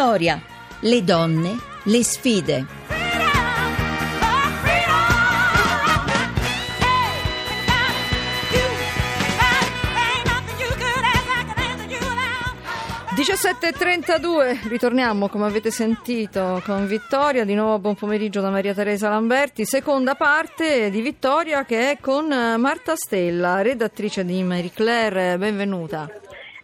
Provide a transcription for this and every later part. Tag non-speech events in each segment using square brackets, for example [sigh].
Vittoria, le donne, le sfide. (17.32) ritorniamo come avete sentito con Vittoria. Di nuovo buon pomeriggio da Maria Teresa Lamberti. Seconda parte di Vittoria che è con Marta Stella redattrice di Marie Claire. Benvenuta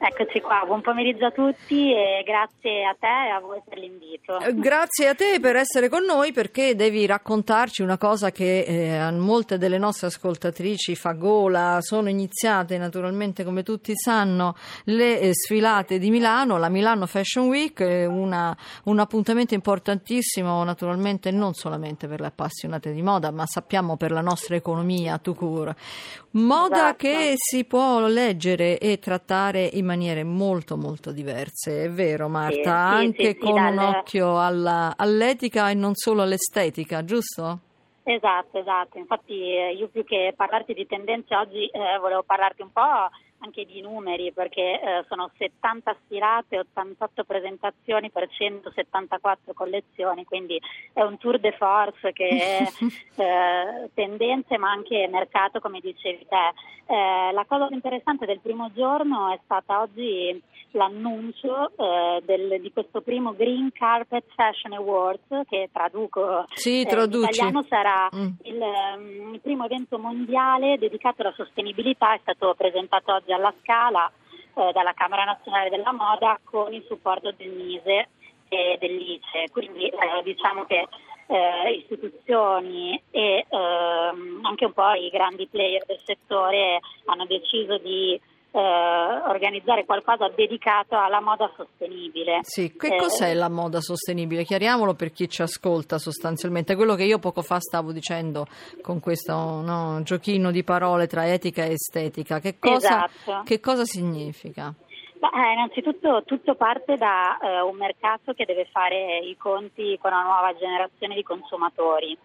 Eccoci qua, buon pomeriggio a tutti e grazie a te e a voi per l'invito. Eh, grazie a te per essere con noi perché devi raccontarci una cosa che eh, a molte delle nostre ascoltatrici fa gola. Sono iniziate naturalmente, come tutti sanno, le eh, sfilate di Milano, la Milano Fashion Week, una, un appuntamento importantissimo naturalmente non solamente per le appassionate di moda, ma sappiamo per la nostra economia, tout court. Moda esatto. che si può leggere e trattare in maniere molto molto diverse, è vero Marta? Sì, Anche sì, con sì, un occhio alla, all'etica e non solo all'estetica, giusto? Esatto, esatto. Infatti eh, io più che parlarti di tendenze oggi eh, volevo parlarti un po' anche di numeri perché eh, sono 70 sfilate, 88 presentazioni per 174 collezioni, quindi è un tour de force che è [laughs] eh, tendenze ma anche mercato come dicevi te. Eh, la cosa interessante del primo giorno è stata oggi l'annuncio eh, del, di questo primo Green Carpet Fashion Awards che traduco sì, eh, in italiano sarà mm. il, um, il, primo evento mondiale dedicato alla sostenibilità, è stato presentato oggi alla Scala eh, dalla Camera Nazionale della Moda con il supporto del Mise e dell'ICE, quindi eh, diciamo che eh, istituzioni e ehm, anche un po' i grandi player del settore hanno deciso di organizzare qualcosa dedicato alla moda sostenibile. Sì, che eh, cos'è la moda sostenibile? Chiariamolo per chi ci ascolta sostanzialmente, quello che io poco fa stavo dicendo con questo no, giochino di parole tra etica e estetica. Che cosa, esatto. che cosa significa? Beh, innanzitutto tutto parte da eh, un mercato che deve fare i conti con una nuova generazione di consumatori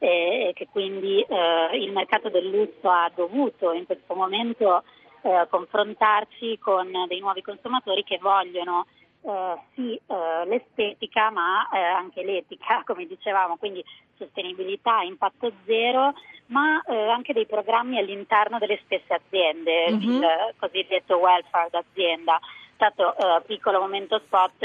e che quindi eh, il mercato del lusso ha dovuto in questo momento eh, confrontarci con dei nuovi consumatori che vogliono eh, sì eh, l'estetica ma eh, anche l'etica, [laughs] come dicevamo, quindi sostenibilità, impatto zero, ma eh, anche dei programmi all'interno delle stesse aziende, mm-hmm. il cosiddetto welfare d'azienda stato uh, piccolo momento spot,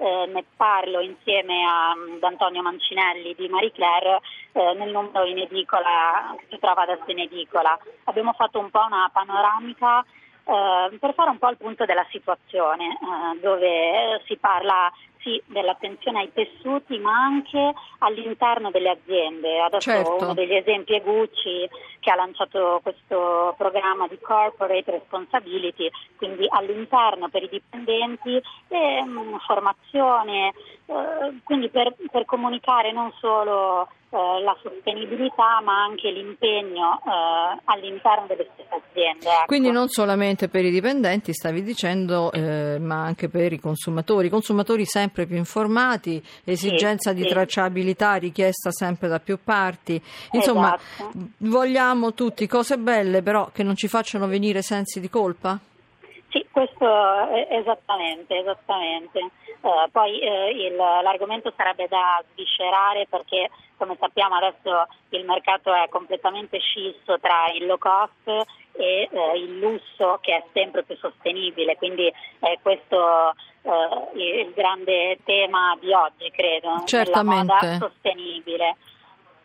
eh, ne parlo insieme a, ad Antonio Mancinelli di Marie Claire eh, nel numero in edicola, che si trova adesso in edicola. Abbiamo fatto un po' una panoramica eh, per fare un po' il punto della situazione, eh, dove si parla sì, dell'attenzione ai tessuti, ma anche all'interno delle aziende. Adesso certo. uno degli esempi è Gucci che ha lanciato questo programma di corporate responsibility, quindi all'interno per i dipendenti e mh, formazione, eh, quindi per, per comunicare non solo eh, la sostenibilità ma anche l'impegno eh, all'interno delle stesse aziende. Ecco. Quindi non solamente per i dipendenti, stavi dicendo, eh, ma anche per i consumatori. Consumatori sempre più informati, esigenza sì, di sì. tracciabilità richiesta sempre da più parti. Insomma, esatto. vogliamo tutti cose belle però che non ci facciano venire sensi di colpa? Sì, questo esattamente, esattamente. Eh, poi eh, il, l'argomento sarebbe da sviscerare perché come sappiamo adesso il mercato è completamente scisso tra il low cost e eh, il lusso che è sempre più sostenibile, quindi è questo eh, il grande tema di oggi, credo, Certamente. la moda sostenibile.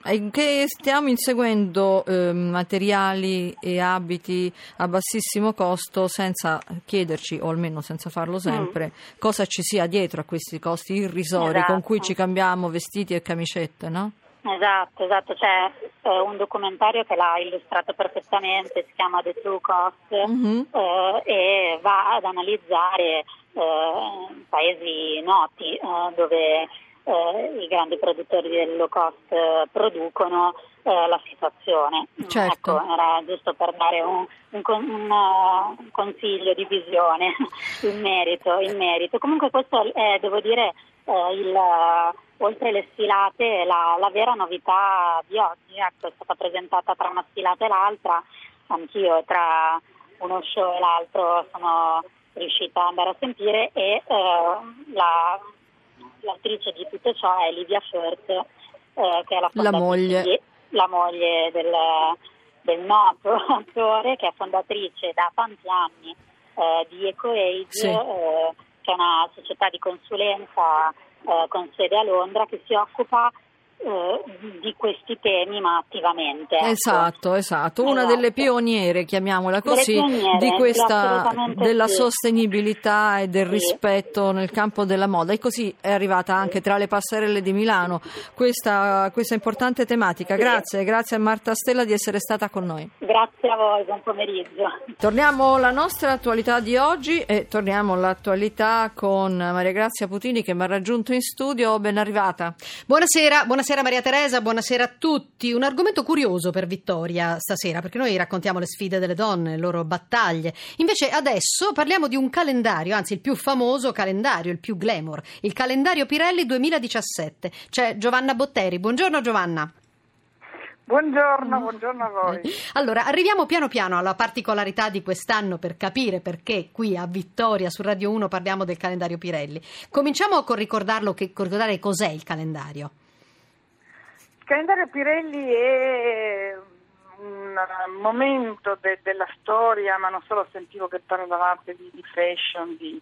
Che stiamo inseguendo eh, materiali e abiti a bassissimo costo senza chiederci, o almeno senza farlo sempre, mm. cosa ci sia dietro a questi costi irrisori esatto. con cui ci cambiamo vestiti e camicette, no? Esatto, esatto, c'è eh, un documentario che l'ha illustrato perfettamente, si chiama The True Cost mm-hmm. eh, e va ad analizzare eh, paesi noti eh, dove eh, i grandi produttori del low cost eh, producono la situazione. Certo. Ecco, era giusto per dare un, un, un, un consiglio di visione [laughs] in merito, in merito. Comunque questo è, devo dire, il oltre le sfilate la, la, vera novità di oggi, ecco, è stata presentata tra una sfilata e l'altra, anch'io tra uno show e l'altro sono riuscita ad andare a sentire e eh, la, l'autrice di tutto ciò è Livia Firth, eh, che è la, la moglie, di, la moglie del, del, noto [laughs] attore, che è fondatrice da tanti anni eh, di EcoAge, sì. Eh, che è una società di consulenza eh, con sede a Londra che si occupa eh, di questi temi ma attivamente. Ecco. Esatto, esatto, una esatto. delle pioniere, chiamiamola così, pioniere, di questa, della sì. sostenibilità e del sì. rispetto nel campo della moda e così è arrivata anche tra le passerelle di Milano questa, questa importante tematica. Grazie, sì. grazie a Marta Stella di essere stata con noi. Grazie a voi, buon pomeriggio. Torniamo alla nostra attualità di oggi e torniamo all'attualità con Maria Grazia Putini che mi ha raggiunto in studio, ben arrivata. Buonasera, buonasera. Buonasera Maria Teresa, buonasera a tutti. Un argomento curioso per Vittoria stasera, perché noi raccontiamo le sfide delle donne, le loro battaglie. Invece adesso parliamo di un calendario, anzi il più famoso calendario, il più glamour, il calendario Pirelli 2017. C'è Giovanna Botteri. Buongiorno Giovanna. Buongiorno, buongiorno a voi. [laughs] Allora, arriviamo piano piano alla particolarità di quest'anno per capire perché qui a Vittoria su Radio 1 parliamo del calendario Pirelli. Cominciamo con ricordarlo che, ricordare cos'è il calendario. Calendario Pirelli è un momento de- della storia, ma non solo sentivo che parlavate di, di fashion, di,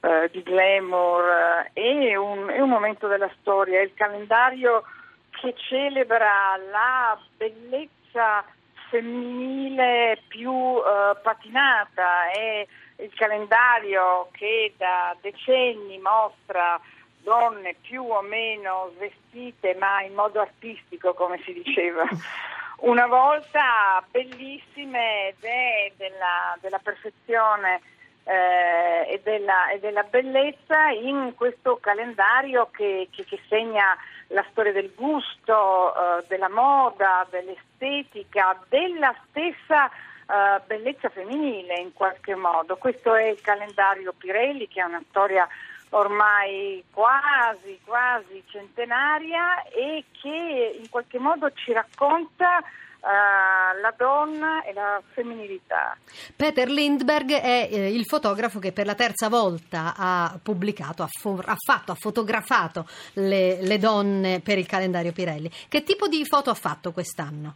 uh, di glamour, è un, è un, momento della storia, è il calendario che celebra la bellezza femminile più uh, patinata, è il calendario che da decenni mostra donne più o meno svestite ma in modo artistico come si diceva [laughs] una volta bellissime ed è della, della perfezione eh, e, della, e, della, bellezza in questo calendario che, che, che segna la storia del gusto, eh, della moda, dell'estetica, della stessa eh, bellezza femminile in qualche modo. Questo è il calendario Pirelli che ha una storia ormai quasi, quasi centenaria e che in qualche modo ci racconta Uh, la donna e la femminilità. Peter Lindbergh è eh, il fotografo che per la terza volta ha pubblicato, ha, fo- ha fatto, ha fotografato le, le, donne per il calendario Pirelli. Che tipo di foto ha fatto quest'anno?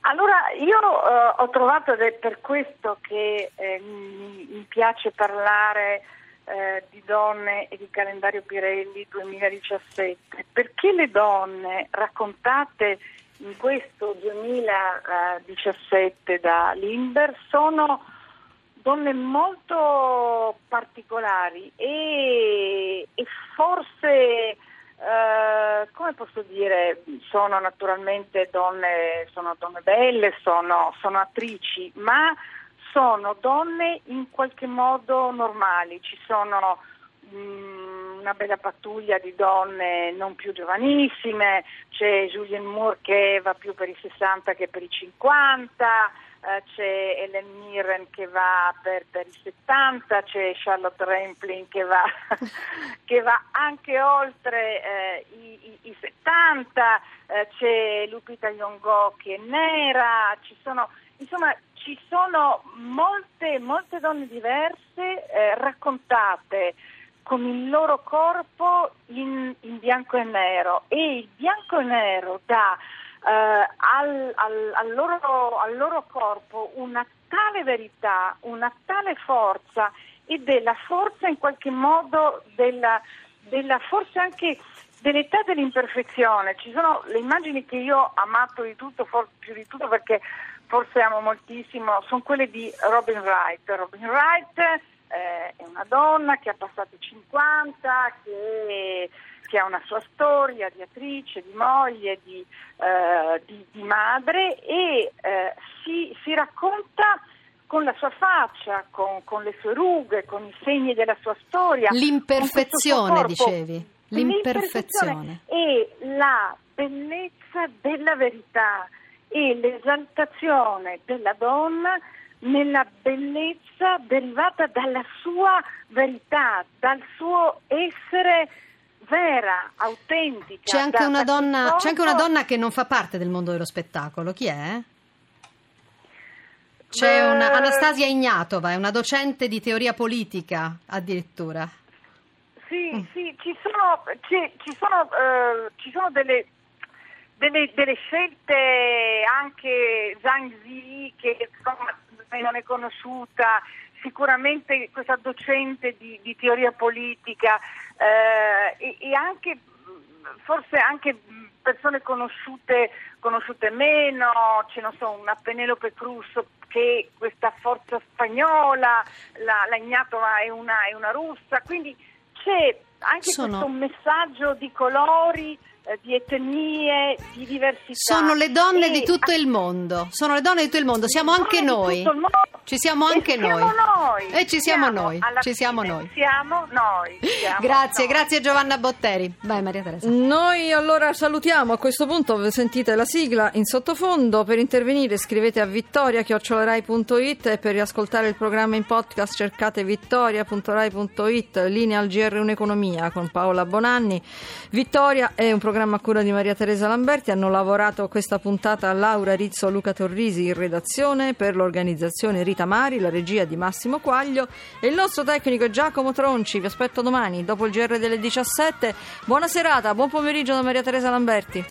Allora, io uh, ho trovato, ed è per questo che eh, mi, mi piace parlare eh, di donne e di calendario Pirelli 2017, perché le donne raccontate in questo 2017 da Limber sono donne molto particolari e, e forse, eh, come posso dire, sono naturalmente donne, sono donne belle, sono, sono attrici, ma sono donne in qualche modo normali, ci sono mh, mm, una bella pattuglia di donne non più giovanissime, c'è Julianne Moore che va più per i 60 che per i 50, eh, c'è Ellen Mirren che va per, per, i 70, c'è Charlotte Rampling che va, [laughs] che va anche oltre eh, i, i, i, 70, eh, c'è Lupita Nyong'o che è nera, ci sono, insomma ci sono molte, molte donne diverse eh, raccontate con il loro corpo in, in, bianco e nero e il bianco e nero dà eh, al, al, al, loro, al loro corpo una tale verità, una tale forza e della forza in qualche modo della, della forza anche dell'età dell'imperfezione. Ci sono le immagini che io ho amato di tutto, più di tutto perché forse amo moltissimo, sono quelle di Robin Wright. Robin Wright eh, è una donna che ha passato i 50, che, che, ha una sua storia di attrice, di moglie, di, eh, di, di madre e eh, si, si, racconta con la sua faccia, con, con, le sue rughe, con i segni della sua storia. L'imperfezione, dicevi. L'imperfezione. E la bellezza della verità e l'esaltazione della donna nella bellezza derivata dalla sua verità, dal suo essere vera, autentica. C'è anche, da, una, donna, c'è anche una donna che non fa parte del mondo dello spettacolo, chi è? C'è una, Anastasia Ignatova, è una docente di teoria politica addirittura. Sì, Mm. sì, ci sono, ci, ci sono, eh, ci sono delle, delle, delle scelte anche Zhang Zi che insomma, non è conosciuta, sicuramente questa docente di, di teoria politica eh, e, e anche forse anche persone conosciute, conosciute meno, ce ne so una Penelope Cruz che questa forza spagnola, la, la Ignatova è una, è una russa, quindi c'è anche Sono- questo messaggio di colori, di etnie, di diversità. Sono le donne E di tutto il mondo, sono le donne di tutto il mondo, siamo anche donne di noi. tutto il mondo. Ci siamo anche siamo noi. noi. E ci siamo Siamo, noi, ci siamo noi. Siamo noi. siamo Grazie, noi. grazie Giovanna Botteri. Vai Maria Teresa. Noi allora salutiamo a questo punto, sentite la sigla in sottofondo, per intervenire scrivete a vittoria.rai.it e per riascoltare il programma in podcast cercate vittoria.rai.it, linea al GR Un'Economia con Paola Bonanni. Vittoria è un programma a cura di Maria Teresa Lamberti, hanno lavorato questa puntata Laura Rizzo, Luca Torrisi in redazione, per l'organizzazione Rita Mari, la regia di Massimo Quaglio e il nostro tecnico Giacomo Tronci. Vi aspetto domani dopo il GR delle 17. Buona serata, buon pomeriggio da Maria Teresa Lamberti.